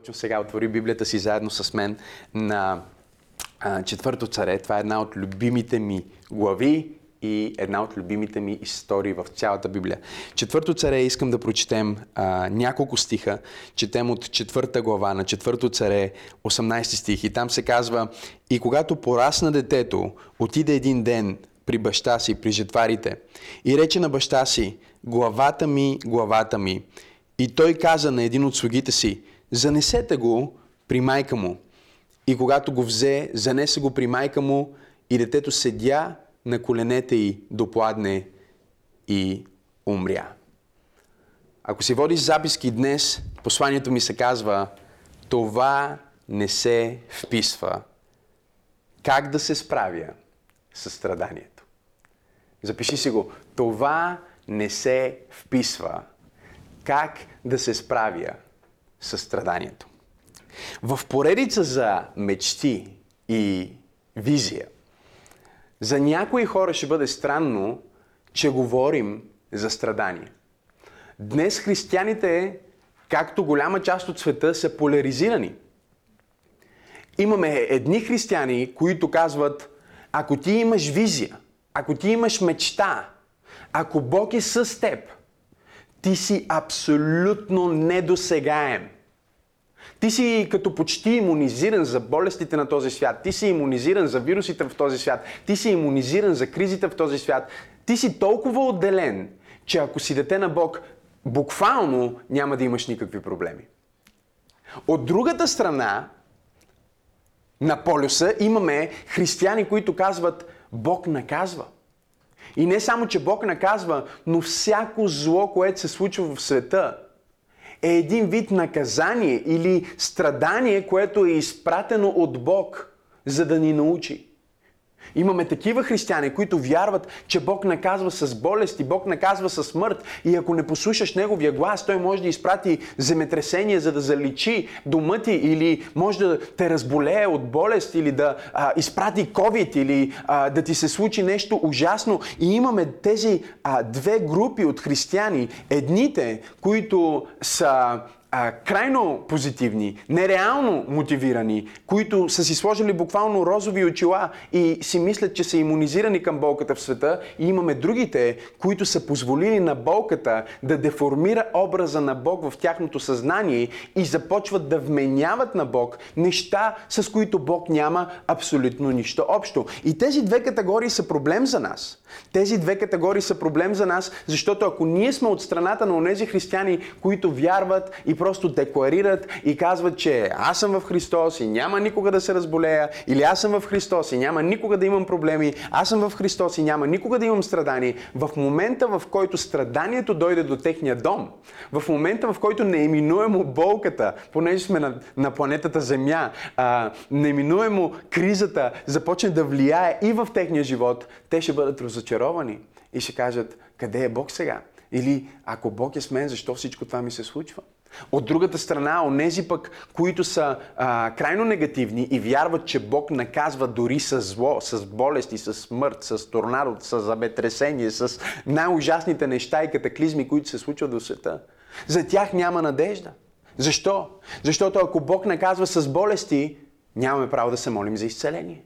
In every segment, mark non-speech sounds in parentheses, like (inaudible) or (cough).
точно сега отвори Библията си заедно с мен на Четвърто царе. Това е една от любимите ми глави и една от любимите ми истории в цялата Библия. Четвърто царе искам да прочетем а, няколко стиха. Четем от четвърта глава на четвърто царе, 18 стих. И там се казва, и когато порасна детето, отиде един ден при баща си, при жетварите, и рече на баща си, главата ми, главата ми. И той каза на един от слугите си, занесете го при майка му. И когато го взе, занесе го при майка му и детето седя на коленете й допладне и умря. Ако си водиш записки днес, посланието ми се казва това не се вписва. Как да се справя с страданието? Запиши си го. Това не се вписва. Как да се справя със страданието. В поредица за мечти и визия, за някои хора ще бъде странно, че говорим за страдание. Днес християните, както голяма част от света, са поляризирани. Имаме едни християни, които казват, ако ти имаш визия, ако ти имаш мечта, ако Бог е с теб – ти си абсолютно недосегаем. Ти си като почти иммунизиран за болестите на този свят. Ти си иммунизиран за вирусите в този свят. Ти си иммунизиран за кризите в този свят. Ти си толкова отделен, че ако си дете на Бог, буквално няма да имаш никакви проблеми. От другата страна на полюса имаме християни, които казват Бог наказва. И не само, че Бог наказва, но всяко зло, което се случва в света, е един вид наказание или страдание, което е изпратено от Бог, за да ни научи. Имаме такива християни, които вярват, че Бог наказва с болест и Бог наказва с смърт. И ако не послушаш Неговия глас, Той може да изпрати земетресение, за да заличи дома ти или може да те разболее от болест или да а, изпрати COVID или а, да ти се случи нещо ужасно. И имаме тези а, две групи от християни. Едните, които са а, крайно позитивни, нереално мотивирани, които са си сложили буквално розови очила и си мислят, че са иммунизирани към болката в света и имаме другите, които са позволили на болката да деформира образа на Бог в тяхното съзнание и започват да вменяват на Бог неща, с които Бог няма абсолютно нищо общо. И тези две категории са проблем за нас. Тези две категории са проблем за нас, защото ако ние сме от страната на онези християни, които вярват и просто декларират и казват, че аз съм в Христос и няма никога да се разболея, или аз съм в Христос и няма никога да имам проблеми, аз съм в Христос и няма никога да имам страдания, в момента в който страданието дойде до техния дом, в момента в който неиминуемо болката, понеже сме на, на планетата Земя, а, неиминуемо кризата започне да влияе и в техния живот, те ще бъдат разочаровани и ще кажат, къде е Бог сега? Или ако Бог е с мен, защо всичко това ми се случва? От другата страна, онези пък, които са а, крайно негативни и вярват, че Бог наказва дори с зло, с болести, с смърт, с торнадо, с забетресение, с най-ужасните неща и катаклизми, които се случват в света. За тях няма надежда. Защо? Защото ако Бог наказва с болести, нямаме право да се молим за изцеление.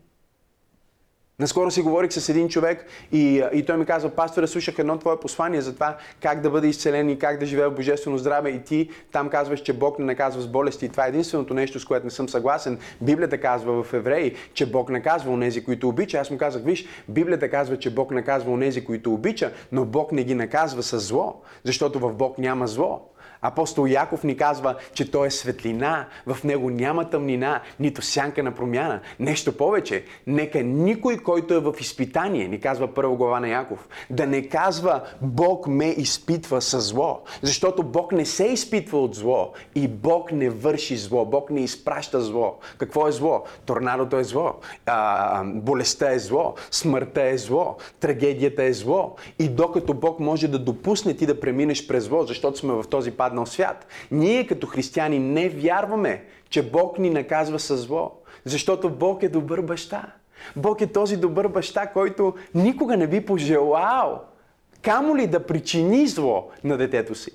Наскоро си говорих с един човек и, и той ми казва, пасторе, слушах едно твое послание за това как да бъде изцелен и как да живее в божествено здраве и ти там казваш, че Бог не наказва с болести и това е единственото нещо, с което не съм съгласен. Библията казва в Евреи, че Бог наказва онези, които обича. Аз му казах, виж, Библията казва, че Бог наказва онези, които обича, но Бог не ги наказва с зло, защото в Бог няма зло. Апостол Яков ни казва, че той е светлина, в него няма тъмнина, нито сянка на промяна. Нещо повече, нека никой, който е в изпитание, ни казва първа глава на Яков, да не казва Бог ме изпитва с зло, защото Бог не се изпитва от зло и Бог не върши зло, Бог не изпраща зло. Какво е зло? Торнадото е зло, а, болестта е зло, смъртта е зло, трагедията е зло. И докато Бог може да допусне ти да преминеш през зло, защото сме в този пад паднал свят. Ние като християни не вярваме, че Бог ни наказва със зло, защото Бог е добър баща. Бог е този добър баща, който никога не би пожелал камо ли да причини зло на детето си.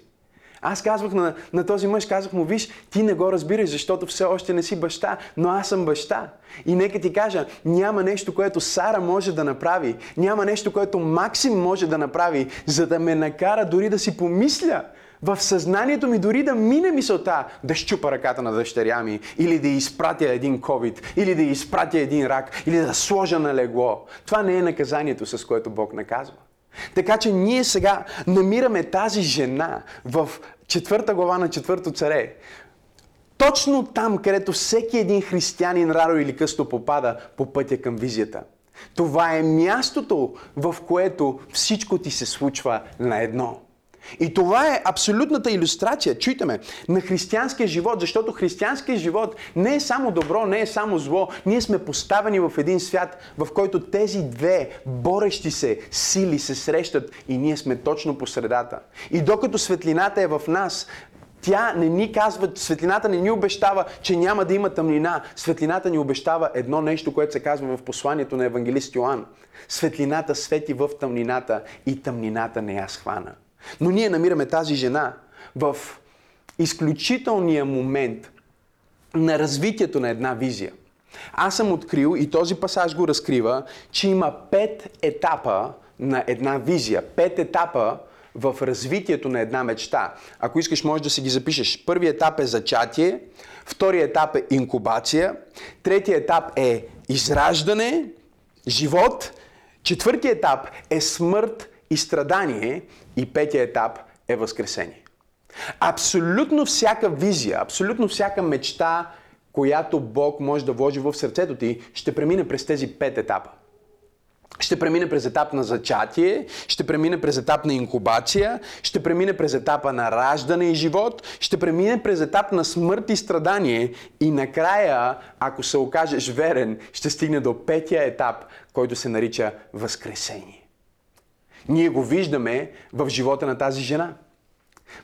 Аз казвах на, на този мъж, казах му, виж, ти не го разбираш, защото все още не си баща, но аз съм баща. И нека ти кажа, няма нещо, което Сара може да направи, няма нещо, което Максим може да направи, за да ме накара дори да си помисля. В съзнанието ми дори да мине мисълта да щупа ръката на дъщеря ми, или да изпратя един COVID, или да изпратя един рак, или да сложа на легло. Това не е наказанието, с което Бог наказва. Така че ние сега намираме тази жена в четвърта глава на четвърто царе. Точно там, където всеки един християнин рано или късно попада по пътя към визията. Това е мястото, в което всичко ти се случва на едно. И това е абсолютната иллюстрация, чуйте ме, на християнския живот, защото християнския живот не е само добро, не е само зло. Ние сме поставени в един свят, в който тези две борещи се сили се срещат и ние сме точно по средата. И докато светлината е в нас, тя не ни казва, светлината не ни обещава, че няма да има тъмнина. Светлината ни обещава едно нещо, което се казва в посланието на евангелист Йоанн. Светлината свети в тъмнината и тъмнината не я схвана. Но ние намираме тази жена в изключителния момент на развитието на една визия. Аз съм открил и този пасаж го разкрива, че има пет етапа на една визия. Пет етапа в развитието на една мечта. Ако искаш, можеш да си ги запишеш. Първият етап е зачатие, вторият етап е инкубация, третият етап е израждане, живот, четвъртият етап е смърт и страдание и петия етап е възкресение. Абсолютно всяка визия, абсолютно всяка мечта, която Бог може да вложи в сърцето ти, ще премине през тези пет етапа. Ще премине през етап на зачатие, ще премине през етап на инкубация, ще премине през етапа на раждане и живот, ще премине през етап на смърт и страдание и накрая, ако се окажеш верен, ще стигне до петия етап, който се нарича възкресение. Ние го виждаме в живота на тази жена.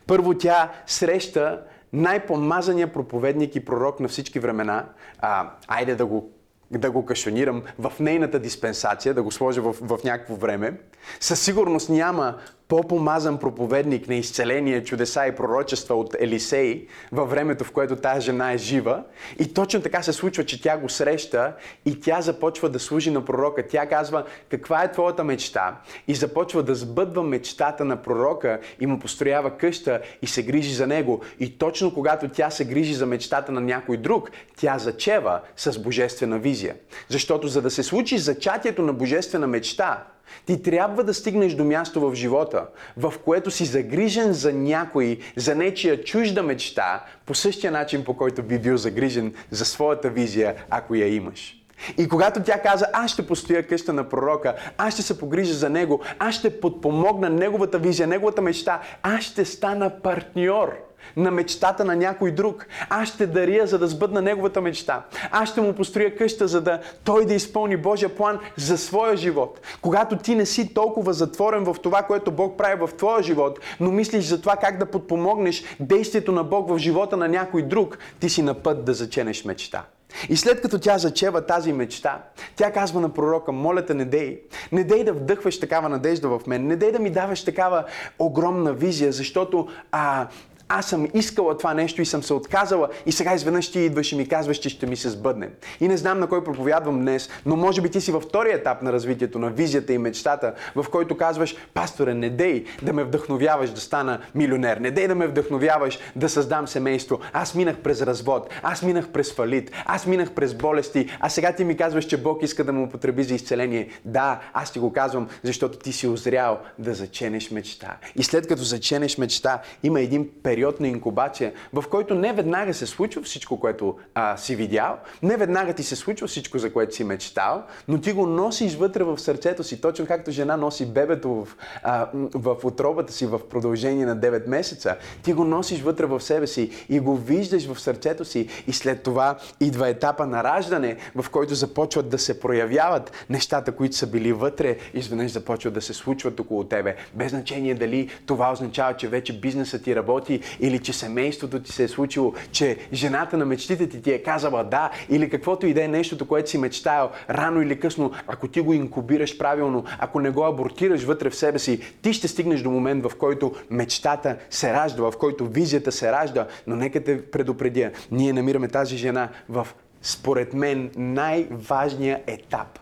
Първо тя среща най-помазания проповедник и пророк на всички времена. А, айде да го да го кашонирам в нейната диспенсация, да го сложа в, в някакво време. Със сигурност няма по-помазан проповедник на изцеление, чудеса и пророчества от Елисей във времето, в което тази жена е жива. И точно така се случва, че тя го среща и тя започва да служи на пророка. Тя казва, каква е твоята мечта? И започва да сбъдва мечтата на пророка и му построява къща и се грижи за него. И точно когато тя се грижи за мечтата на някой друг, тя зачева с божествена визия. Защото за да се случи зачатието на божествена мечта, ти трябва да стигнеш до място в живота, в което си загрижен за някой, за нечия чужда мечта, по същия начин, по който би бил загрижен за своята визия, ако я имаш. И когато тя каза, аз ще постоя къща на пророка, аз ще се погрижа за него, аз ще подпомогна неговата визия, неговата мечта, аз ще стана партньор на мечтата на някой друг. Аз ще даря, за да сбъдна неговата мечта. Аз ще му построя къща, за да той да изпълни Божия план за своя живот. Когато ти не си толкова затворен в това, което Бог прави в твоя живот, но мислиш за това как да подпомогнеш действието на Бог в живота на някой друг, ти си на път да заченеш мечта. И след като тя зачева тази мечта, тя казва на пророка, моля те, не дей, не дей да вдъхваш такава надежда в мен, не дей да ми даваш такава огромна визия, защото а, аз съм искала това нещо и съм се отказала и сега изведнъж ти идваш и ми казваш, че ще ми се сбъдне. И не знам на кой проповядвам днес, но може би ти си във втория етап на развитието на визията и мечтата, в който казваш, пасторе, не дей да ме вдъхновяваш да стана милионер, не дей да ме вдъхновяваш да създам семейство. Аз минах през развод, аз минах през фалит, аз минах през болести, а сега ти ми казваш, че Бог иска да му употреби за изцеление. Да, аз ти го казвам, защото ти си озрял да заченеш мечта. И след като заченеш мечта, има един период период на инкубация, в който не веднага се случва всичко, което а, си видял, не веднага ти се случва всичко, за което си мечтал, но ти го носиш вътре в сърцето си, точно както жена носи бебето в, а, в отробата си в продължение на 9 месеца. Ти го носиш вътре в себе си и го виждаш в сърцето си и след това идва етапа на раждане, в който започват да се проявяват нещата, които са били вътре, изведнъж започват да се случват около тебе. Без значение дали това означава, че вече бизнесът ти работи или че семейството ти се е случило, че жената на мечтите ти ти е казала да, или каквото и да е нещото, което си мечтаял, рано или късно, ако ти го инкубираш правилно, ако не го абортираш вътре в себе си, ти ще стигнеш до момент, в който мечтата се ражда, в който визията се ражда. Но нека те предупредя, ние намираме тази жена в, според мен, най-важния етап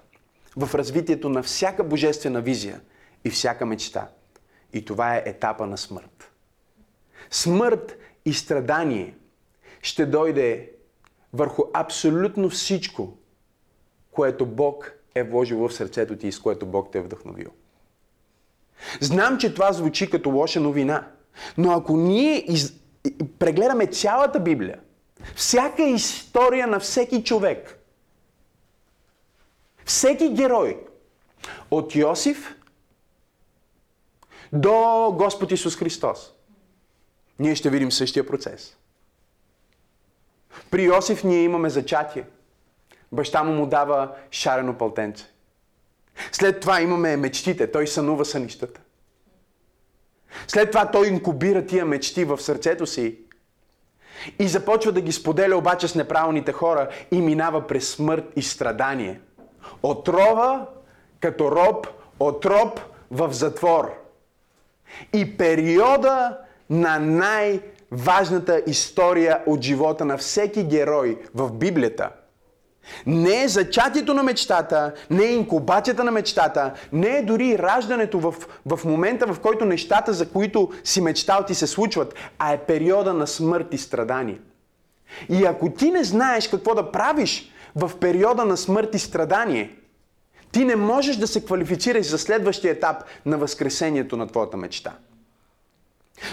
в развитието на всяка божествена визия и всяка мечта. И това е етапа на смърт. Смърт и страдание ще дойде върху абсолютно всичко, което Бог е вложил в сърцето ти и с което Бог те е вдъхновил. Знам, че това звучи като лоша новина, но ако ние из... прегледаме цялата Библия, всяка история на всеки човек, всеки герой, от Йосиф до Господ Исус Христос, ние ще видим същия процес. При Йосиф ние имаме зачатие. Баща му му дава шарено пълтенце. След това имаме мечтите. Той сънува сънищата. След това той инкубира тия мечти в сърцето си и започва да ги споделя обаче с неправилните хора и минава през смърт и страдание. Отрова като роб, отроб в затвор. И периода на най-важната история от живота на всеки герой в Библията – не е зачатието на мечтата, не е инкубацията на мечтата, не е дори раждането в, в момента, в който нещата, за които си мечтал, ти се случват, а е периода на смърт и страдание. И ако ти не знаеш какво да правиш в периода на смърт и страдание, ти не можеш да се квалифицираш за следващия етап на възкресението на твоята мечта.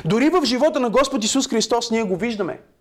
Дори в живота на Господ Исус Христос ние го виждаме –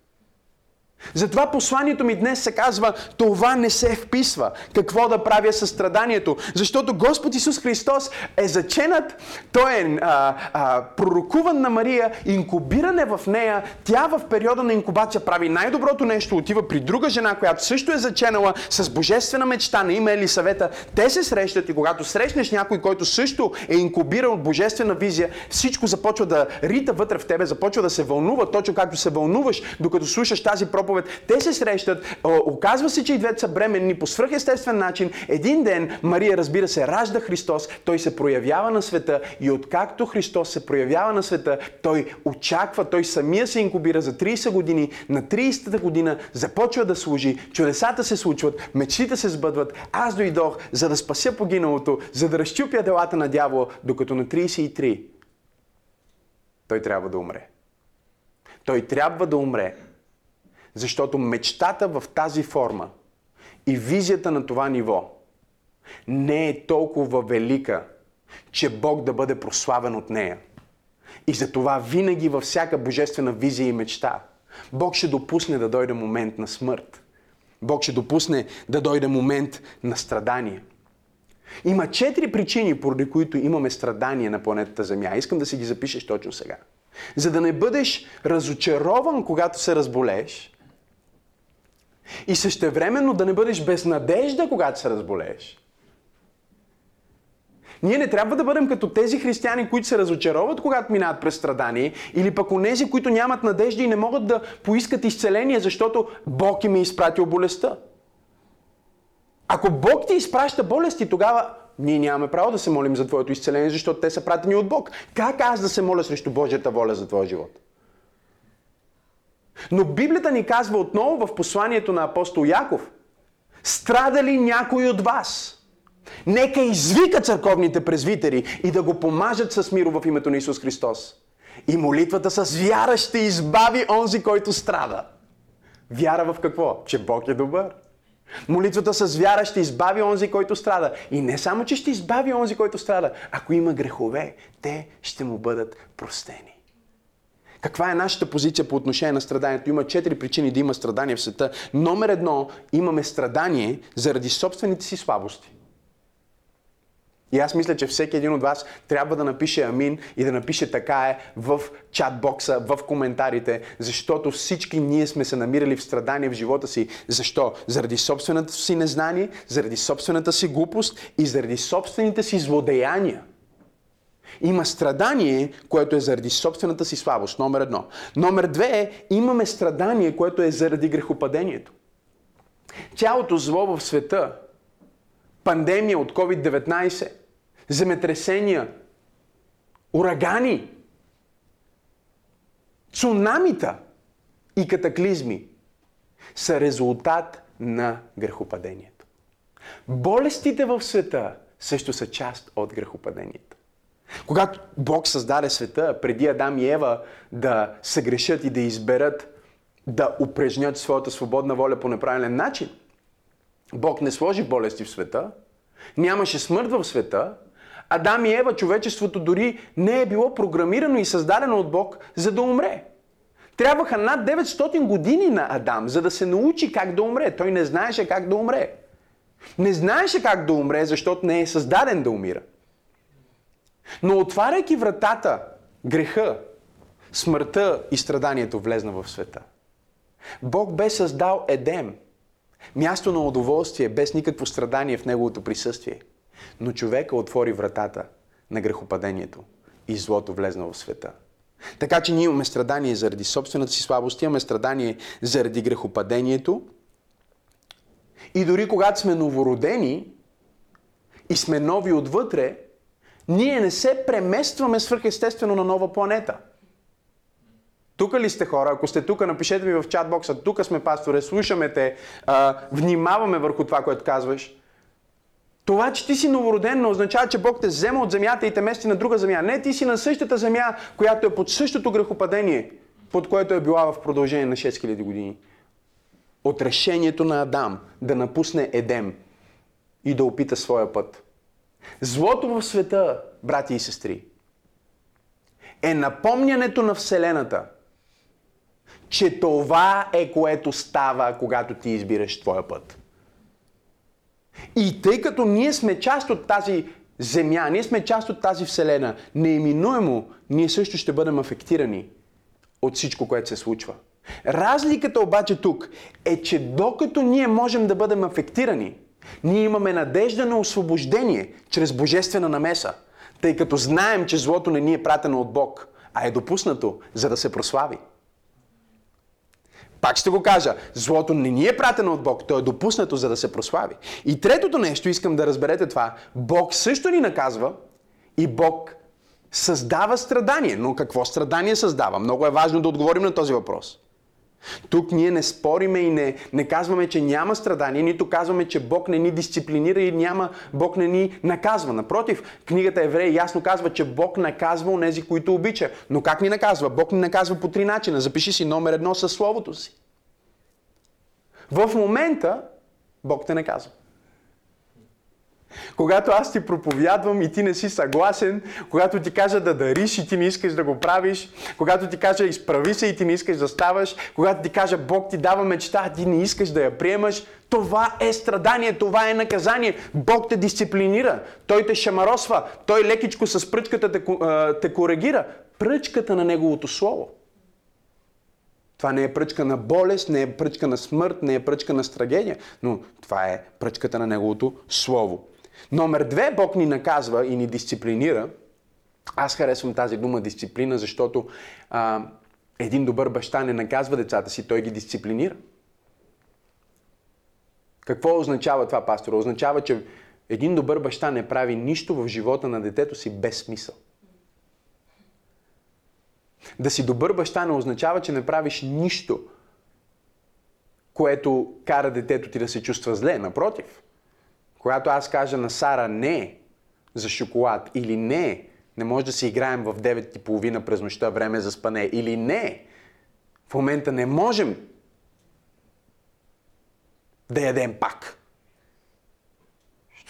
затова посланието ми днес се казва, това не се вписва. Какво да правя със страданието? Защото Господ Исус Христос е заченат, Той е а, а, пророкуван на Мария, инкубиране в нея, тя в периода на инкубация прави най-доброто нещо, отива при друга жена, която също е заченала с божествена мечта на име Елисавета. Те се срещат и когато срещнеш някой, който също е инкубиран от божествена визия, всичко започва да рита вътре в тебе, започва да се вълнува, точно както се вълнуваш, докато слушаш тази проповед проповед. Те се срещат, оказва се, че и двете са бременни по свръхестествен начин. Един ден Мария, разбира се, ражда Христос, той се проявява на света и откакто Христос се проявява на света, той очаква, той самия се инкубира за 30 години, на 30-та година започва да служи, чудесата се случват, мечтите се сбъдват. Аз дойдох, за да спася погиналото, за да разчупя делата на дявола, докато на 33 той трябва да умре. Той трябва да умре, защото мечтата в тази форма и визията на това ниво не е толкова велика, че Бог да бъде прославен от нея. И затова винаги във всяка божествена визия и мечта Бог ще допусне да дойде момент на смърт. Бог ще допусне да дойде момент на страдание. Има четири причини, поради които имаме страдания на планетата Земя. Искам да си ги запишеш точно сега. За да не бъдеш разочарован, когато се разболееш, и същевременно да не бъдеш без надежда, когато се разболееш. Ние не трябва да бъдем като тези християни, които се разочароват, когато минават през страдание, или пък онези, които нямат надежда и не могат да поискат изцеление, защото Бог им е изпратил болестта. Ако Бог ти изпраща болести, тогава ние нямаме право да се молим за твоето изцеление, защото те са пратени от Бог. Как аз да се моля срещу Божията воля за твоя живот? Но Библията ни казва отново в посланието на апостол Яков, страда ли някой от вас? Нека извика църковните презвитери и да го помажат с миро в името на Исус Христос. И молитвата с вяра ще избави онзи, който страда. Вяра в какво? Че Бог е добър. Молитвата с вяра ще избави онзи, който страда. И не само, че ще избави онзи, който страда. Ако има грехове, те ще му бъдат простени. Каква е нашата позиция по отношение на страданието? Има четири причини да има страдание в света. Номер едно, имаме страдание заради собствените си слабости. И аз мисля, че всеки един от вас трябва да напише амин и да напише така е в чатбокса, в коментарите, защото всички ние сме се намирали в страдание в живота си. Защо? Заради собствената си незнание, заради собствената си глупост и заради собствените си злодеяния. Има страдание, което е заради собствената си слабост. Номер едно. Номер две е, имаме страдание, което е заради грехопадението. Цялото зло в света, пандемия от COVID-19, земетресения, урагани, цунамита и катаклизми са резултат на грехопадението. Болестите в света също са част от грехопадението. Когато Бог създаде света, преди Адам и Ева да се грешат и да изберат да упражнят своята свободна воля по неправилен начин, Бог не сложи болести в света, нямаше смърт в света, Адам и Ева, човечеството дори не е било програмирано и създадено от Бог, за да умре. Трябваха над 900 години на Адам, за да се научи как да умре. Той не знаеше как да умре. Не знаеше как да умре, защото не е създаден да умира. Но отваряйки вратата, греха, смъртта и страданието влезна в света. Бог бе създал Едем, място на удоволствие, без никакво страдание в неговото присъствие. Но човека отвори вратата на грехопадението и злото влезна в света. Така че ние имаме страдание заради собствената си слабост, имаме страдание заради грехопадението. И дори когато сме новородени и сме нови отвътре, ние не се преместваме свръхестествено на нова планета. Тук ли сте хора? Ако сте тук, напишете ми в чатбокса. Тук сме, пасторе, слушаме те, а, внимаваме върху това, което казваш. Това, че ти си новороден, не означава, че Бог те взема от земята и те мести на друга земя. Не, ти си на същата земя, която е под същото грехопадение, под което е била в продължение на 6000 години. От решението на Адам да напусне Едем и да опита своя път. Злото в света, брати и сестри, е напомнянето на Вселената, че това е което става, когато ти избираш твоя път. И тъй като ние сме част от тази земя, ние сме част от тази вселена, неиминуемо ние също ще бъдем афектирани от всичко, което се случва. Разликата обаче тук е, че докато ние можем да бъдем афектирани, ние имаме надежда на освобождение чрез божествена намеса, тъй като знаем, че злото не ни е пратено от Бог, а е допуснато, за да се прослави. Пак ще го кажа, злото не ни е пратено от Бог, то е допуснато, за да се прослави. И третото нещо, искам да разберете това, Бог също ни наказва и Бог създава страдание. Но какво страдание създава? Много е важно да отговорим на този въпрос. Тук ние не спориме и не, не казваме, че няма страдание, нито казваме, че Бог не ни дисциплинира и няма, Бог не ни наказва. Напротив, книгата Евреи ясно казва, че Бог наказва онези, които обича. Но как ни наказва? Бог ни наказва по три начина. Запиши си номер едно със Словото си. В момента Бог те наказва. Когато аз ти проповядвам и ти не си съгласен, когато ти кажа да дариш и ти не искаш да го правиш, когато ти кажа изправи се и ти не искаш да ставаш, когато ти кажа Бог ти дава мечта, а ти не искаш да я приемаш, това е страдание, това е наказание. Бог те дисциплинира, Той те шамаросва, Той лекичко с пръчката те, те коригира. Пръчката на Неговото Слово. Това не е пръчка на болест, не е пръчка на смърт, не е пръчка на трагедия, но това е пръчката на Неговото Слово. Номер две, Бог ни наказва и ни дисциплинира. Аз харесвам тази дума дисциплина, защото а, един добър баща не наказва децата си, той ги дисциплинира. Какво означава това, пастор? Означава, че един добър баща не прави нищо в живота на детето си без смисъл. Да си добър баща не означава, че не правиш нищо, което кара детето ти да се чувства зле. Напротив, когато аз кажа на Сара не за шоколад или не, не може да си играем в 9.30 през нощта време за спане или не, в момента не можем да ядем пак.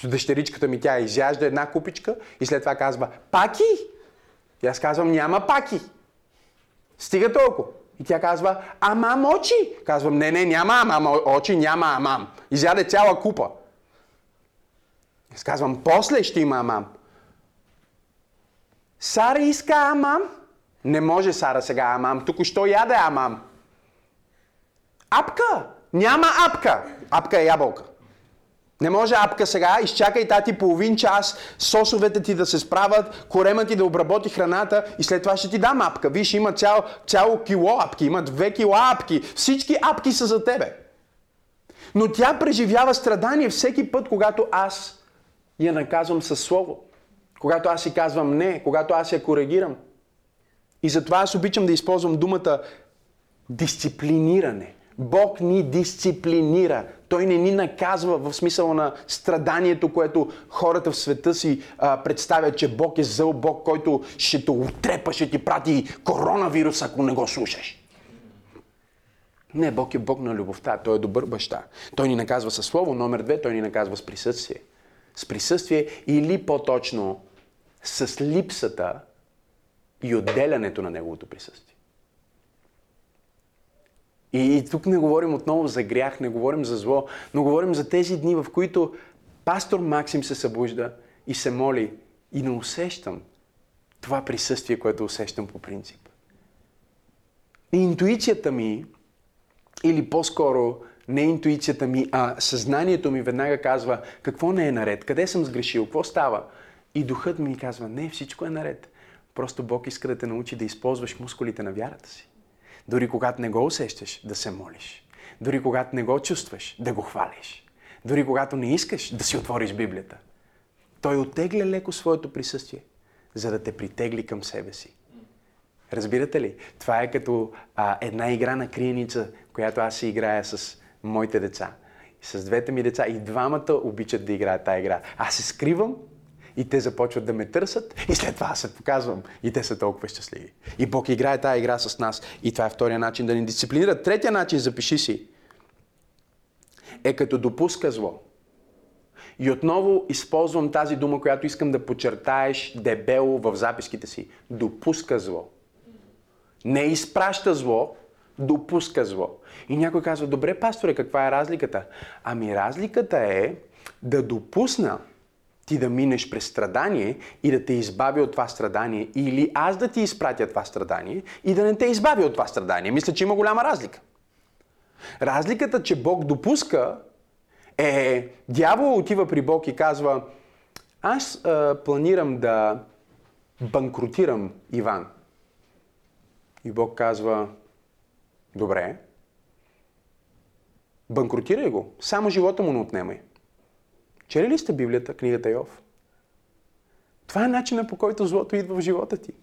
Дъщеричката ми тя изяжда една купичка и след това казва паки. И аз казвам няма паки. Стига толкова. И тя казва, амам очи. Казвам, не, не, няма амам очи, няма амам. Изяде цяла купа. Аз казвам, после ще има амам. Сара иска амам? Не може Сара сега амам. Тук що яде амам. Апка! Няма апка! Апка е ябълка. Не може апка сега, изчакай тати половин час, сосовете ти да се справят, корема ти да обработи храната и след това ще ти дам апка. Виж, има цяло, цяло кило апки, има две кила апки. Всички апки са за тебе. Но тя преживява страдание всеки път, когато аз я наказвам със слово. Когато аз си казвам не, когато аз я коригирам. И затова аз обичам да използвам думата дисциплиниране. Бог ни дисциплинира. Той не ни наказва в смисъла на страданието, което хората в света си а, представят, че Бог е зъл Бог, който ще те отрепа, ще ти прати коронавирус, ако не го слушаш. Не, Бог е Бог на любовта. Той е добър баща. Той ни наказва със слово. Номер две, той ни наказва с присъствие. С присъствие или по-точно с липсата и отделянето на Неговото присъствие. И, и тук не говорим отново за грях, не говорим за зло, но говорим за тези дни, в които пастор Максим се събужда и се моли и не усещам това присъствие, което усещам по принцип. И интуицията ми, или по-скоро не интуицията ми, а съзнанието ми веднага казва какво не е наред, къде съм сгрешил, какво става. И духът ми казва, не, всичко е наред. Просто Бог иска да те научи да използваш мускулите на вярата си. Дори когато не го усещаш, да се молиш. Дори когато не го чувстваш, да го хвалиш. Дори когато не искаш да си отвориш Библията. Той оттегля леко своето присъствие, за да те притегли към себе си. Разбирате ли? Това е като а, една игра на криеница, която аз си играя с моите деца. С двете ми деца. И двамата обичат да играят тази игра. Аз се скривам и те започват да ме търсят и след това аз се показвам и те са толкова щастливи. И Бог играе тази игра с нас и това е втория начин да ни дисциплинира. Третия начин, запиши си, е като допуска зло. И отново използвам тази дума, която искам да подчертаеш дебело в записките си. Допуска зло. Не изпраща зло, допуска зло. И някой казва, добре, пасторе, каква е разликата? Ами разликата е да допусна ти да минеш през страдание и да те избави от това страдание, или аз да ти изпратя това страдание и да не те избави от това страдание. Мисля, че има голяма разлика. Разликата, че Бог допуска, е дявол отива при Бог и казва, аз а, планирам да банкротирам Иван. И Бог казва, добре, банкротирай го, само живота му не отнемай. Чели ли сте Библията, книгата Йов? Това е начинът по който злото идва в живота ти.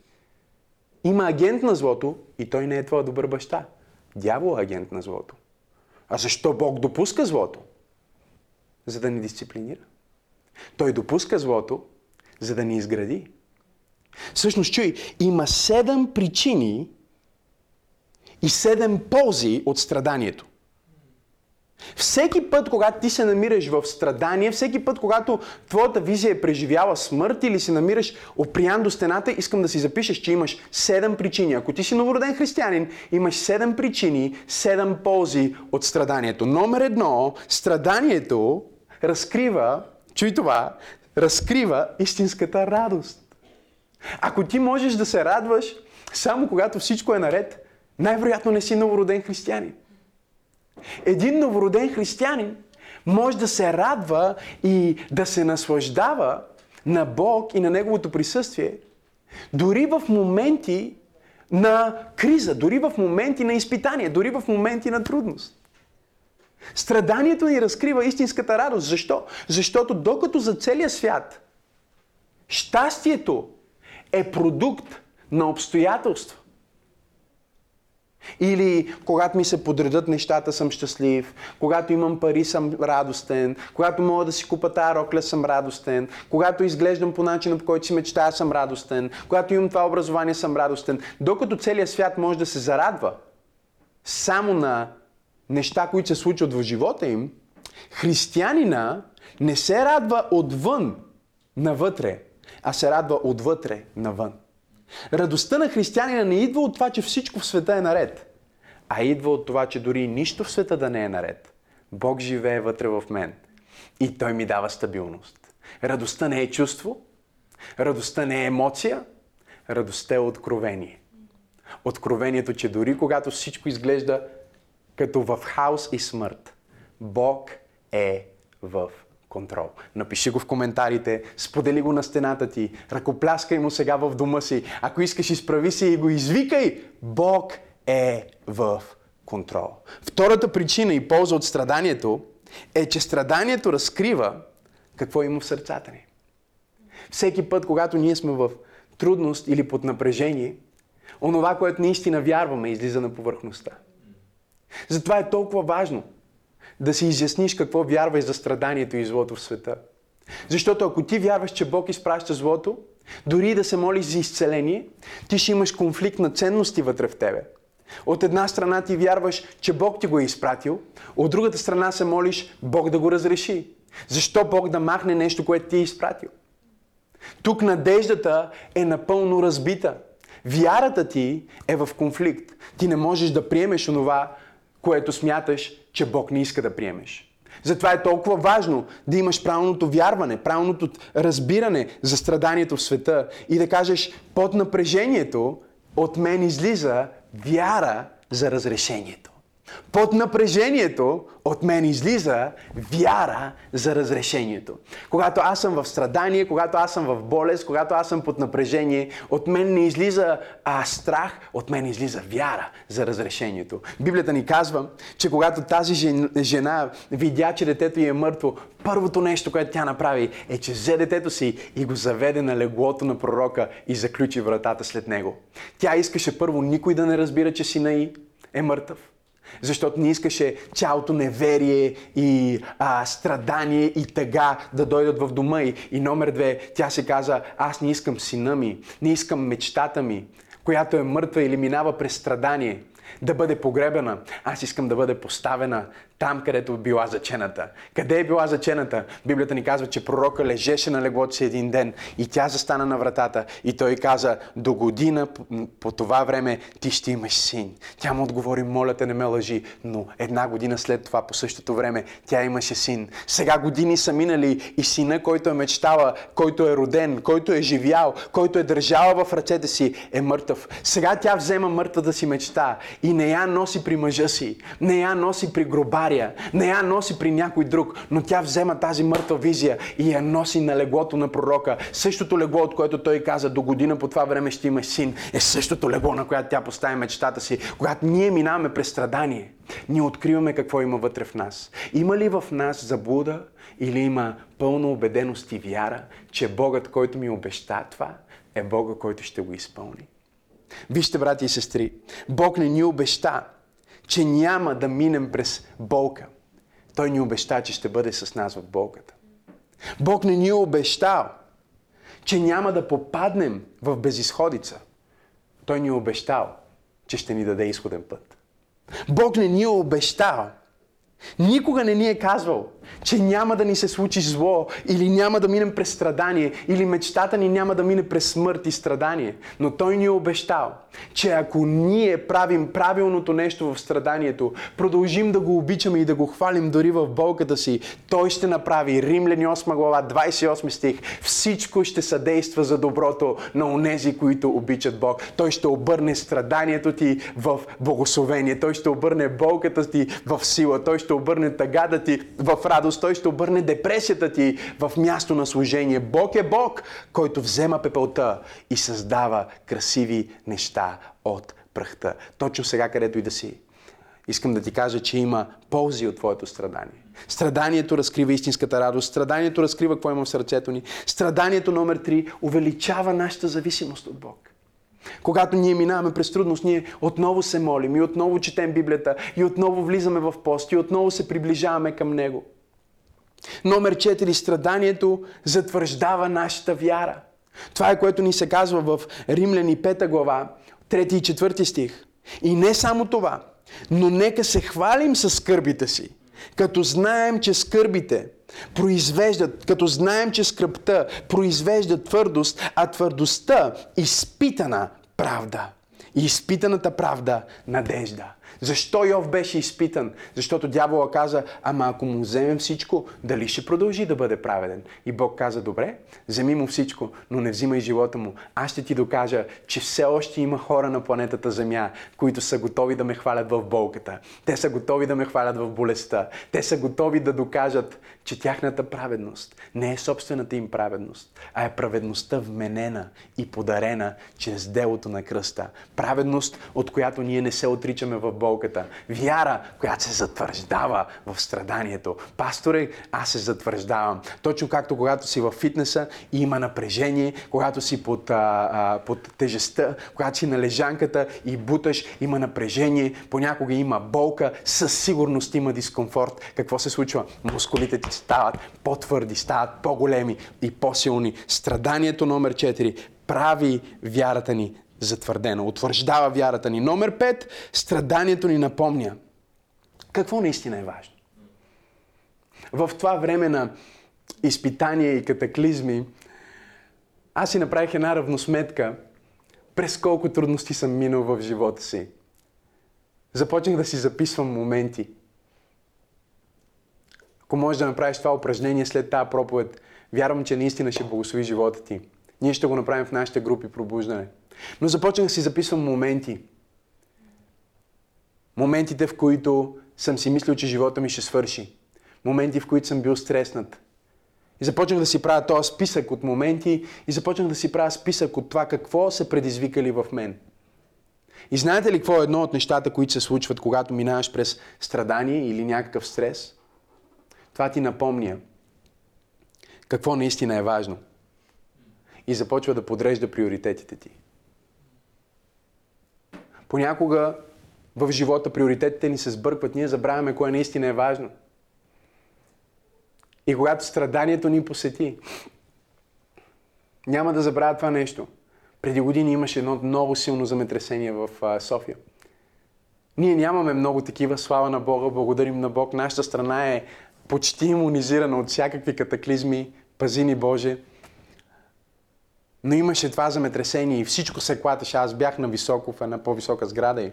Има агент на злото и той не е твоя добър баща. Дявол е агент на злото. А защо Бог допуска злото? За да ни дисциплинира. Той допуска злото, за да ни изгради. Всъщност, чуй, има седем причини и седем ползи от страданието. Всеки път, когато ти се намираш в страдание, всеки път, когато твоята визия е преживяла смърт или се намираш опрян до стената, искам да си запишеш, че имаш седем причини. Ако ти си новороден християнин, имаш седем причини, седем ползи от страданието. Номер едно, страданието разкрива, чуй това, разкрива истинската радост. Ако ти можеш да се радваш само когато всичко е наред, най-вероятно не си новороден християнин. Един новороден християнин може да се радва и да се наслаждава на Бог и на Неговото присъствие, дори в моменти на криза, дори в моменти на изпитание, дори в моменти на трудност. Страданието ни разкрива истинската радост. Защо? Защото докато за целия свят щастието е продукт на обстоятелства, или когато ми се подредат нещата, съм щастлив. Когато имам пари, съм радостен. Когато мога да си купа тази рокля, съм радостен. Когато изглеждам по начина, по който си мечтая, съм радостен. Когато имам това образование, съм радостен. Докато целият свят може да се зарадва само на неща, които се случват в живота им, християнина не се радва отвън навътре, а се радва отвътре навън. Радостта на християнина не идва от това, че всичко в света е наред, а идва от това, че дори нищо в света да не е наред. Бог живее вътре в мен и Той ми дава стабилност. Радостта не е чувство, радостта не е емоция, радостта е откровение. Откровението, че дори когато всичко изглежда като в хаос и смърт, Бог е в контрол. Напиши го в коментарите, сподели го на стената ти, ръкопляскай му сега в дома си. Ако искаш, изправи се и го извикай. Бог е в контрол. Втората причина и полза от страданието е, че страданието разкрива какво има в сърцата ни. Всеки път, когато ние сме в трудност или под напрежение, онова, което наистина вярваме, излиза на повърхността. Затова е толкова важно да си изясниш какво вярваш за страданието и злото в света. Защото ако ти вярваш, че Бог изпраща злото, дори да се молиш за изцеление, ти ще имаш конфликт на ценности вътре в тебе. От една страна ти вярваш, че Бог ти го е изпратил, от другата страна се молиш Бог да го разреши. Защо Бог да махне нещо, което ти е изпратил? Тук надеждата е напълно разбита. Вярата ти е в конфликт. Ти не можеш да приемеш онова, което смяташ, че Бог не иска да приемеш. Затова е толкова важно да имаш правилното вярване, правилното разбиране за страданието в света и да кажеш под напрежението от мен излиза вяра за разрешението. Под напрежението от мен излиза вяра за разрешението. Когато аз съм в страдание, когато аз съм в болест, когато аз съм под напрежение, от мен не излиза а, страх, от мен излиза вяра за разрешението. Библията ни казва, че когато тази жена видя, че детето й е мъртво, първото нещо, което тя направи е, че взе детето си и го заведе на леглото на пророка и заключи вратата след него. Тя искаше първо никой да не разбира, че сина й е мъртъв. Защото не искаше цялото неверие и а, страдание и тъга да дойдат в дома й. И номер две, тя се каза, аз не искам сина ми, не искам мечтата ми, която е мъртва или минава през страдание да бъде погребана. Аз искам да бъде поставена там, където била зачената. Къде е била зачената? Библията ни казва, че пророка лежеше на леглото си един ден и тя застана на вратата и той каза, до година по това време ти ще имаш син. Тя му отговори, моля те не ме лъжи, но една година след това по същото време тя имаше син. Сега години са минали и сина, който е мечтала, който е роден, който е живял, който е държала в ръцете си, е мъртъв. Сега тя взема мъртвата си мечта и не я носи при мъжа си, не я носи при гробария, не я носи при някой друг, но тя взема тази мъртва визия и я носи на леглото на пророка. Същото легло, от което той каза, до година по това време ще имаш син, е същото легло, на което тя поставя мечтата си. Когато ние минаваме през страдание, ние откриваме какво има вътре в нас. Има ли в нас заблуда или има пълна убеденост и вяра, че Богът, който ми обеща това, е Бога, който ще го изпълни? Вижте, брати и сестри, Бог не ни обеща, че няма да минем през болка. Той ни обеща, че ще бъде с нас в болката. Бог не ни е обещал, че няма да попаднем в безисходица. Той ни е обещал, че ще ни даде изходен път. Бог не ни е обещал, Никога не ни е казвал, че няма да ни се случи зло, или няма да минем през страдание, или мечтата ни няма да мине през смърт и страдание. Но Той ни е обещал, че ако ние правим правилното нещо в страданието, продължим да го обичаме и да го хвалим дори в болката си, Той ще направи, Римляни 8 глава, 28 стих, всичко ще съдейства за доброто на онези, които обичат Бог. Той ще обърне страданието ти в благословение, Той ще обърне болката ти в сила, Той ще обърне тъгата ти в радост, Той ще обърне депресията ти в място на служение. Бог е Бог, който взема пепелта и създава красиви неща от прахта. Точно сега, където и да си. Искам да ти кажа, че има ползи от твоето страдание. Страданието разкрива истинската радост. Страданието разкрива какво има в сърцето ни. Страданието номер три увеличава нашата зависимост от Бог. Когато ние минаваме през трудност, ние отново се молим и отново четем Библията и отново влизаме в пост и отново се приближаваме към Него. Номер 4. Страданието затвърждава нашата вяра. Това е което ни се казва в Римляни 5 глава, 3 и 4 стих. И не само това, но нека се хвалим с скърбите си, като знаем, че скърбите произвеждат, като знаем, че скръпта произвежда твърдост, а твърдостта изпитана правда. И изпитаната правда – надежда. Защо Йов беше изпитан? Защото дявола каза, ама ако му вземем всичко, дали ще продължи да бъде праведен? И Бог каза, добре, вземи му всичко, но не взимай живота му. Аз ще ти докажа, че все още има хора на планетата Земя, които са готови да ме хвалят в болката. Те са готови да ме хвалят в болестта. Те са готови да докажат, че тяхната праведност не е собствената им праведност, а е праведността вменена и подарена чрез делото на кръста. Праведност, от която ние не се отричаме в болката. Вяра, която се затвърждава в страданието. Пасторе, аз се затвърждавам. Точно както когато си в фитнеса и има напрежение, когато си под, а, а, под тежестта, когато си на лежанката и буташ, има напрежение, понякога има болка, със сигурност има дискомфорт. Какво се случва? Мускулите ти стават по-твърди, стават по-големи и по-силни. Страданието номер 4 прави вярата ни затвърдена, утвърждава вярата ни. Номер 5, страданието ни напомня. Какво наистина е важно? В това време на изпитания и катаклизми, аз си направих една равносметка през колко трудности съм минал в живота си. Започнах да си записвам моменти. Ако можеш да направиш това упражнение след тази проповед, вярвам, че наистина ще благослови живота ти. Ние ще го направим в нашите групи пробуждане. Но започнах да си записвам моменти. Моментите, в които съм си мислил, че живота ми ще свърши. Моменти, в които съм бил стреснат. И започнах да си правя този списък от моменти и започнах да си правя списък от това какво са предизвикали в мен. И знаете ли какво е едно от нещата, които се случват, когато минаваш през страдание или някакъв стрес? Това ти напомня какво наистина е важно. И започва да подрежда приоритетите ти. Понякога в живота приоритетите ни се сбъркват, ние забравяме кое наистина е важно. И когато страданието ни посети, няма да забравя това нещо. Преди години имаше едно много силно земетресение в София. Ние нямаме много такива, слава на Бога, благодарим на Бог. Нашата страна е почти иммунизирана от всякакви катаклизми, пази ни Боже. Но имаше това земетресение и всичко се клатеше. Аз бях на високо, в една по-висока сграда и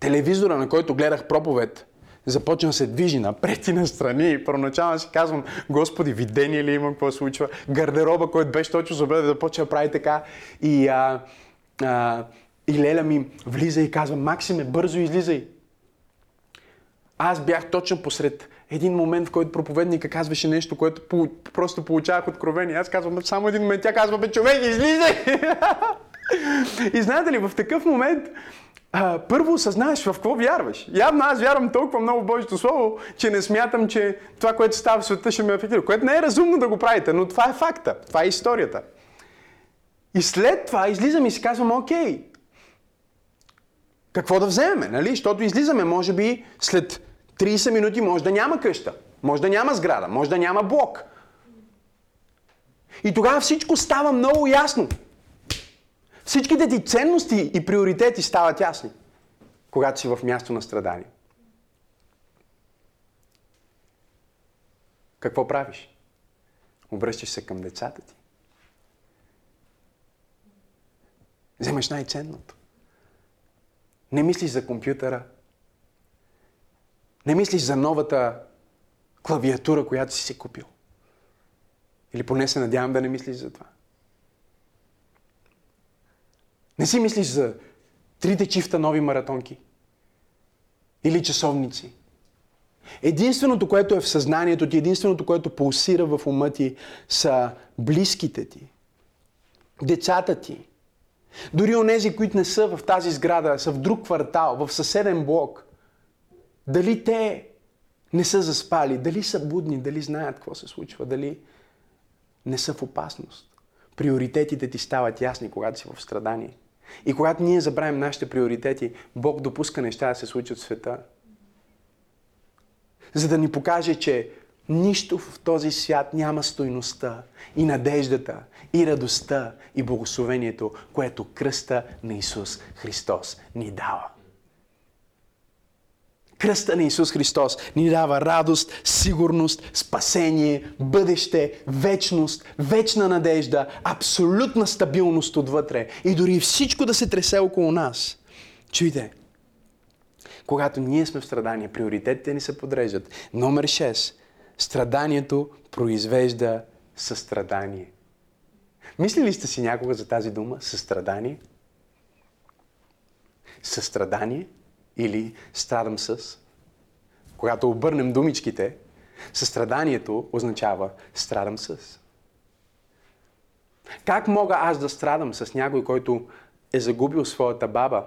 телевизора, на който гледах проповед, започна се движи напред и настрани. И първоначално си казвам, Господи, видение ли има, какво случва? Гардероба, който беше точно за да започва да прави така. И, а, а, и Леля ми влиза и казва, Максиме, бързо излизай. Аз бях точно посред един момент, в който проповедника казваше нещо, което просто получавах откровение. Аз казвам, само един момент, тя казва, бе, човек, излизай! (laughs) и знаете ли, в такъв момент а, първо осъзнаеш в какво вярваш. Явно аз вярвам толкова много в Божието Слово, че не смятам, че това, което става в света, ще ме афектира. Което не е разумно да го правите, но това е факта. Това е историята. И след това излизам и си казвам, окей, какво да вземем, нали? Защото излизаме, може би, след 30 минути може да няма къща, може да няма сграда, може да няма блок. И тогава всичко става много ясно. Всичките ти ценности и приоритети стават ясни, когато си в място на страдание. Какво правиш? Обръщаш се към децата ти. Вземаш най-ценното. Не мислиш за компютъра. Не мислиш за новата клавиатура, която си си купил. Или поне се надявам да не мислиш за това. Не си мислиш за трите чифта нови маратонки. Или часовници. Единственото, което е в съзнанието ти, единственото, което пулсира в ума ти, са близките ти. Децата ти. Дори онези, които не са в тази сграда, са в друг квартал, в съседен блок. Дали те не са заспали, дали са будни, дали знаят какво се случва, дали не са в опасност. Приоритетите ти стават ясни, когато си в страдание. И когато ние забравим нашите приоритети, Бог допуска неща да се случат в света. За да ни покаже, че нищо в този свят няма стойността и надеждата, и радостта, и благословението, което кръста на Исус Христос ни дава. Кръста на Исус Христос ни дава радост, сигурност, спасение, бъдеще, вечност, вечна надежда, абсолютна стабилност отвътре и дори всичко да се тресе около нас. Чуйте, когато ние сме в страдание, приоритетите ни се подреждат. Номер 6. Страданието произвежда състрадание. Мислили сте си някога за тази дума? Състрадание? Състрадание или страдам с? Когато обърнем думичките, състраданието означава страдам с. Как мога аз да страдам с някой, който е загубил своята баба?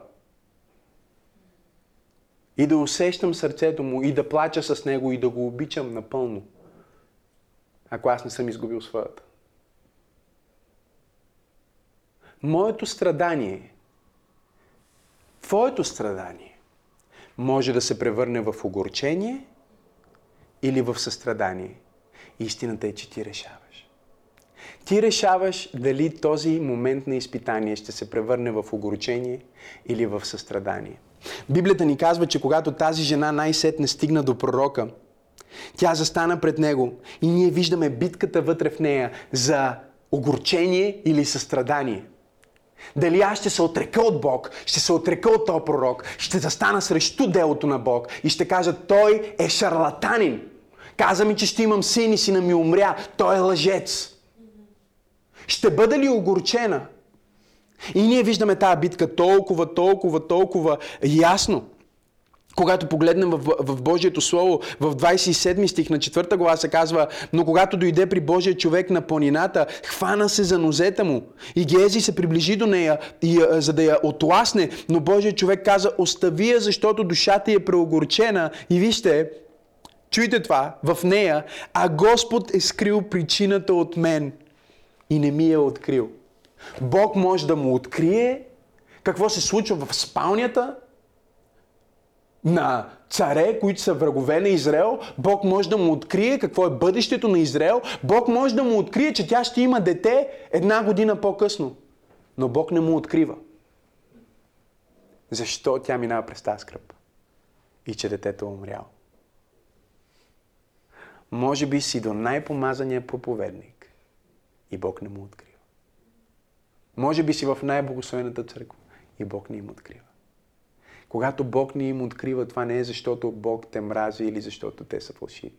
И да усещам сърцето му, и да плача с него, и да го обичам напълно, ако аз не съм изгубил своята. Моето страдание, твоето страдание, може да се превърне в огорчение или в състрадание. Истината е, че ти решаваш. Ти решаваш дали този момент на изпитание ще се превърне в огорчение или в състрадание. Библията ни казва, че когато тази жена най-сетне стигна до пророка, тя застана пред него и ние виждаме битката вътре в нея за огорчение или състрадание. Дали аз ще се отрека от Бог, ще се отрека от този пророк, ще застана срещу делото на Бог и ще кажа, той е шарлатанин. Каза ми, че ще имам син и сина ми умря. Той е лъжец. Ще бъде ли огорчена? И ние виждаме тази битка толкова, толкова, толкова ясно. Когато погледнем в, в Божието Слово, в 27 стих на 4 глава се казва, но когато дойде при Божия човек на планината, хвана се за нозета му и Гези се приближи до нея, и, за да я отласне, но Божият човек каза, остави я, защото душата е преогорчена и вижте, чуйте това, в нея, а Господ е скрил причината от мен и не ми е открил. Бог може да му открие какво се случва в спалнята на царе, които са врагове на Израел. Бог може да му открие какво е бъдещето на Израел. Бог може да му открие, че тя ще има дете една година по-късно. Но Бог не му открива. Защо тя минава през тази скръп? И че детето е умряло. Може би си до най-помазания проповедник и Бог не му открива. Може би си в най-благословената църква и Бог не им открива. Когато Бог не им открива, това не е защото Бог те мрази или защото те са фалшиви.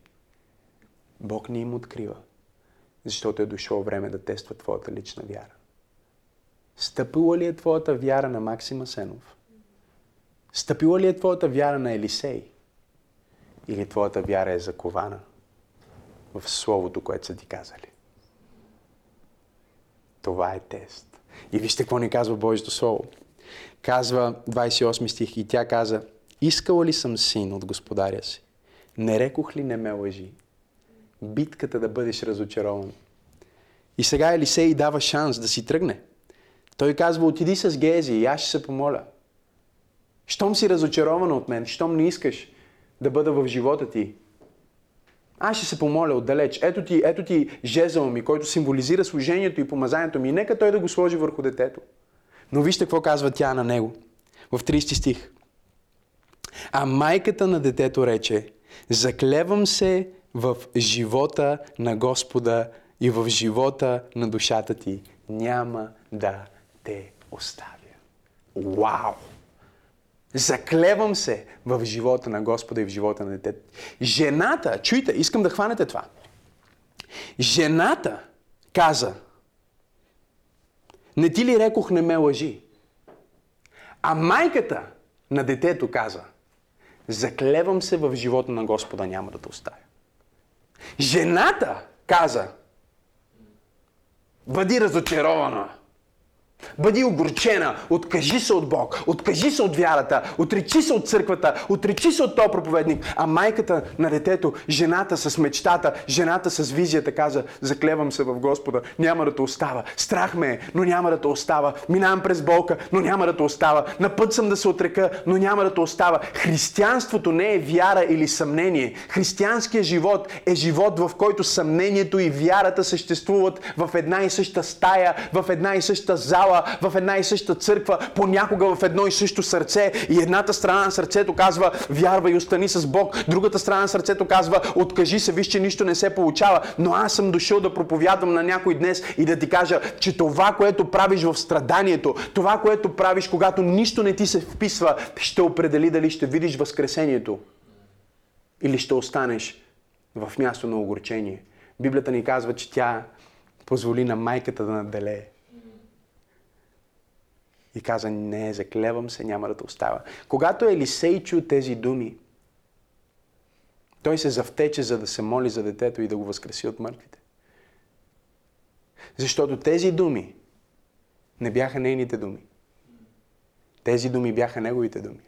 Бог не им открива, защото е дошло време да тества твоята лична вяра. Стъпила ли е твоята вяра на Максима Сенов? Стъпила ли е твоята вяра на Елисей? Или твоята вяра е закована в Словото, което са ти казали? Това е тест. И вижте какво ни казва Божието Слово. Казва 28 стих и тя каза, искала ли съм син от господаря си? Не рекох ли не ме лъжи? Битката да бъдеш разочарован. И сега Елисей дава шанс да си тръгне. Той казва, отиди с Гези и аз ще се помоля. Щом си разочарована от мен, щом не искаш да бъда в живота ти, аз ще се помоля отдалеч. Ето ти, ето ти жезъл ми, който символизира служението и помазанието ми. Нека той да го сложи върху детето. Но вижте какво казва тя на него. В 30 стих. А майката на детето рече, заклевам се в живота на Господа и в живота на душата ти. Няма да те оставя. Вау! Заклевам се в живота на Господа и в живота на детето. Жената, чуйте, искам да хванете това. Жената каза, не ти ли рекох не ме лъжи? А майката на детето каза, заклевам се в живота на Господа, няма да те оставя. Жената каза, бъди разочарована. Бъди огорчена, откажи се от Бог, откажи се от вярата, отречи се от църквата, отречи се от този проповедник. А майката на детето, жената с мечтата, жената с визията каза, заклевам се в Господа, няма да те остава. Страх ме е, но няма да те остава. Минавам през болка, но няма да те остава. На път съм да се отрека, но няма да те остава. Християнството не е вяра или съмнение. Християнският живот е живот, в който съмнението и вярата съществуват в една и съща стая, в една и съща зала зала, в една и съща църква, понякога в едно и също сърце и едната страна на сърцето казва вярвай остани с Бог, другата страна на сърцето казва откажи се, виж, че нищо не се получава, но аз съм дошъл да проповядвам на някой днес и да ти кажа, че това, което правиш в страданието, това, което правиш, когато нищо не ти се вписва, ще определи дали ще видиш възкресението или ще останеш в място на огорчение. Библията ни казва, че тя позволи на майката да наделее. И каза, не, заклевам се, няма да те оставя. Когато Елисей чу тези думи, той се завтече, за да се моли за детето и да го възкреси от мъртвите. Защото тези думи не бяха нейните думи. Тези думи бяха неговите думи.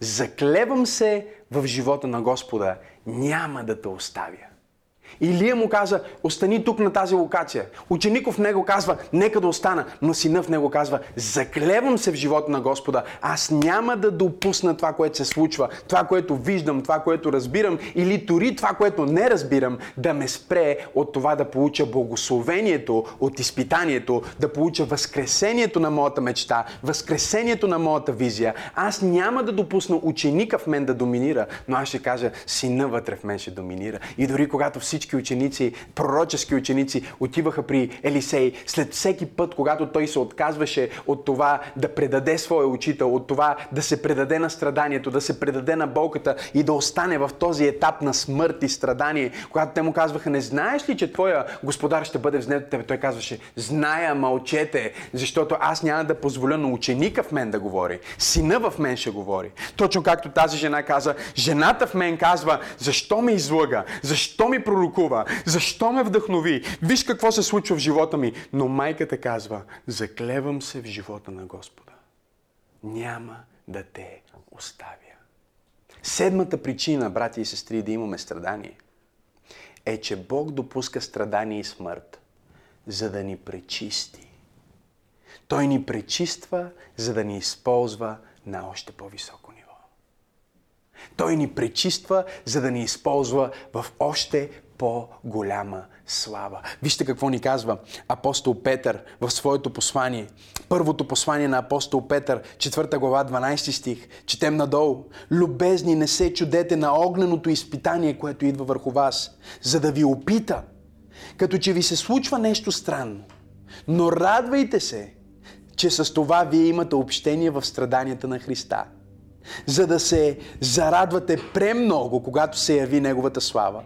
Заклевам се в живота на Господа, няма да те оставя. Илия му каза, остани тук на тази локация. Учеников в него казва, нека да остана, но сина в него казва, заклевам се в живота на Господа, аз няма да допусна това, което се случва, това, което виждам, това, което разбирам, или дори това, което не разбирам, да ме спре от това да получа благословението от изпитанието, да получа възкресението на моята мечта, възкресението на моята визия. Аз няма да допусна ученика в мен да доминира, но аз ще кажа, сина вътре в мен ще доминира. И дори когато всички всички ученици, пророчески ученици, отиваха при Елисей. След всеки път, когато той се отказваше от това да предаде своя учител, от това да се предаде на страданието, да се предаде на болката и да остане в този етап на смърт и страдание, когато те му казваха, не знаеш ли, че твоя господар ще бъде взнет от тебе? Той казваше, зная, мълчете, защото аз няма да позволя на ученика в мен да говори. Сина в мен ще говори. Точно както тази жена каза, жената в мен казва, защо ме излъга? Защо ми пророкува? Пророкува? Защо ме вдъхнови? Виж какво се случва в живота ми. Но майката казва, заклевам се в живота на Господа. Няма да те оставя. Седмата причина, брати и сестри, да имаме страдание, е, че Бог допуска страдание и смърт, за да ни пречисти. Той ни пречиства, за да ни използва на още по-високо. Той ни пречиства, за да ни използва в още по-голяма слава. Вижте какво ни казва апостол Петър в своето послание. Първото послание на апостол Петър, 4 глава, 12 стих. Четем надолу. Любезни, не се чудете на огненото изпитание, което идва върху вас, за да ви опита, като че ви се случва нещо странно. Но радвайте се, че с това вие имате общение в страданията на Христа за да се зарадвате премного, когато се яви Неговата слава.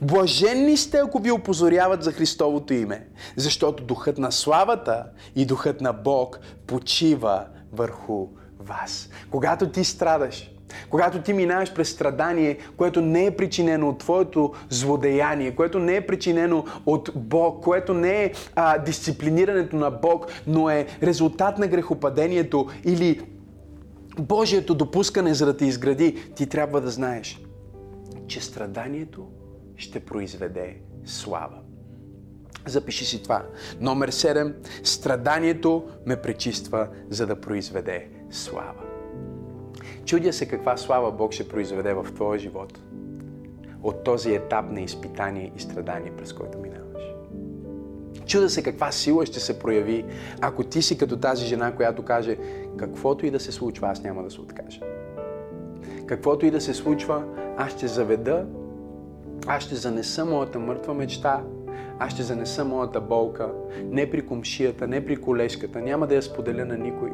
Блаженни сте, ако ви опозоряват за Христовото име, защото духът на славата и духът на Бог почива върху вас. Когато ти страдаш, когато ти минаваш през страдание, което не е причинено от твоето злодеяние, което не е причинено от Бог, което не е а, дисциплинирането на Бог, но е резултат на грехопадението или Божието допускане за да те изгради, ти трябва да знаеш, че страданието ще произведе слава. Запиши си това. Номер 7. Страданието ме пречиства, за да произведе слава. Чудя се каква слава Бог ще произведе в твоя живот от този етап на изпитание и страдание, през който минаваш. Чуда се каква сила ще се прояви, ако ти си като тази жена, която каже, каквото и да се случва, аз няма да се откажа. Каквото и да се случва, аз ще заведа аз ще занеса моята мъртва мечта, аз ще занеса моята болка, не при комшията, не при колежката, няма да я споделя на никой,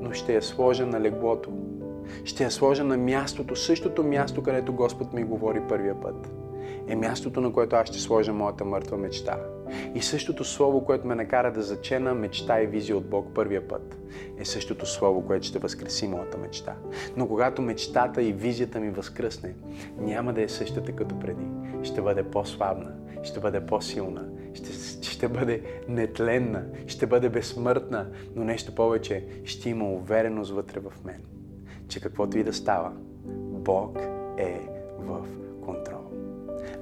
но ще я сложа на леглото. Ще я сложа на мястото, същото място, където Господ ми говори първия път. Е мястото, на което аз ще сложа моята мъртва мечта. И същото слово, което ме накара да зачена мечта и визия от Бог първия път, е същото слово, което ще възкреси моята мечта. Но когато мечтата и визията ми възкръсне, няма да е същата като преди. Ще бъде по-славна, ще бъде по-силна, ще, ще бъде нетленна, ще бъде безсмъртна, но нещо повече, ще има увереност вътре в мен, че каквото и да става, Бог е в контрол.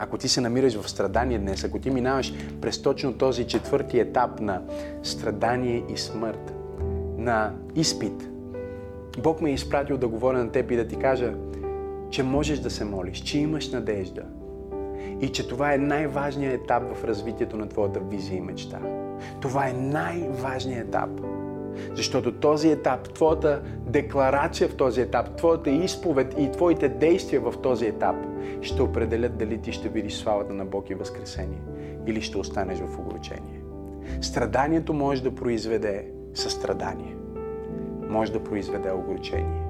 Ако ти се намираш в страдание днес, ако ти минаваш през точно този четвърти етап на страдание и смърт, на изпит, Бог ме е изпратил да говоря на теб и да ти кажа, че можеш да се молиш, че имаш надежда и че това е най-важният етап в развитието на твоята визия и мечта. Това е най-важният етап. Защото този етап, твоята декларация в този етап, твоята изповед и твоите действия в този етап ще определят дали ти ще видиш славата на Бог и възкресение или ще останеш в огорчение. Страданието може да произведе състрадание. Може да произведе огорчение.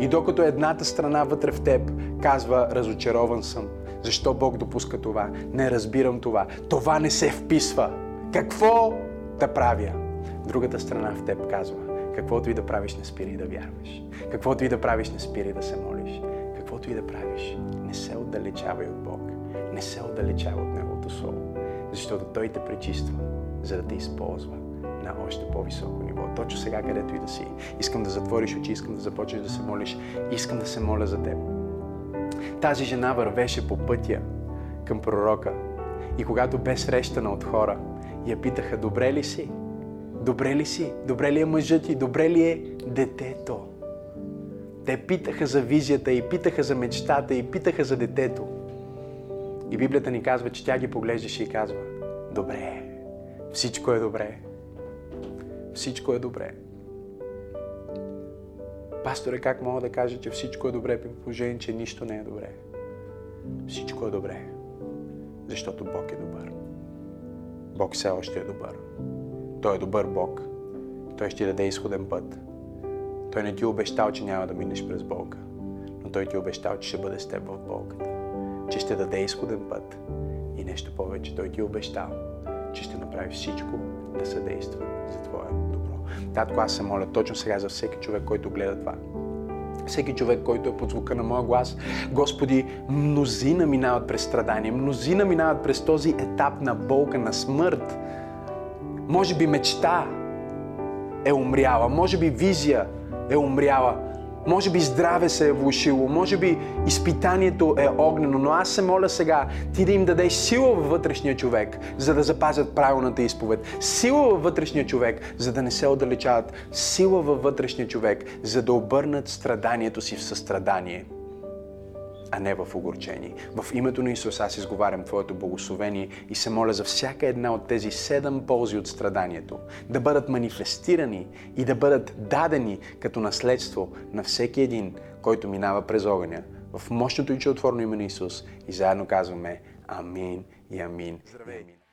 И докато едната страна вътре в теб казва, разочарован съм, защо Бог допуска това? Не разбирам това. Това не се вписва. Какво да правя? Другата страна в теб казва, каквото и да правиш, не спири да вярваш. Каквото и да правиш, не спири да се молиш. Каквото и да правиш, не се отдалечавай от Бог. Не се отдалечавай от Неговото Слово. Защото Той те пречиства, за да те използва на още по-високо ниво. Точно сега, където и да си. Искам да затвориш очи, искам да започнеш да се молиш. Искам да се моля за теб. Тази жена вървеше по пътя към пророка. И когато бе срещана от хора, я питаха, добре ли си? Добре ли си? Добре ли е мъжът ти? Добре ли е детето? Те питаха за визията и питаха за мечтата и питаха за детето. И Библията ни казва, че тя ги поглеждаше и казва, добре, всичко е добре. Всичко е добре. Пасторе, как мога да кажа, че всичко е добре при положение, че нищо не е добре? Всичко е добре, защото Бог е добър. Бог все още е добър. Той е добър Бог. Той ще ти даде изходен път. Той не ти е обещал, че няма да минеш през болка, но Той ти е обещал, че ще бъде с теб в болката. Че ще даде изходен път. И нещо повече, Той ти е обещал, че ще направи всичко да съдейства за Твое добро. Татко, аз се моля точно сега за всеки човек, който гледа това. Всеки човек, който е под звука на моя глас, Господи, мнозина минават през страдания, мнозина минават през този етап на болка, на смърт. Може би мечта е умряла, може би визия е умряла, може би здраве се е влушило, може би изпитанието е огнено, но аз се моля сега ти да им дадеш сила във вътрешния човек, за да запазят правилната изповед. Сила във вътрешния човек, за да не се отдалечават. Сила във вътрешния човек, за да обърнат страданието си в състрадание а не в огорчение. В името на Исус аз изговарям Твоето благословение и се моля за всяка една от тези седем ползи от страданието да бъдат манифестирани и да бъдат дадени като наследство на всеки един, който минава през огъня. В мощното и чудотворно име на Исус и заедно казваме Амин и Амин. Здравей!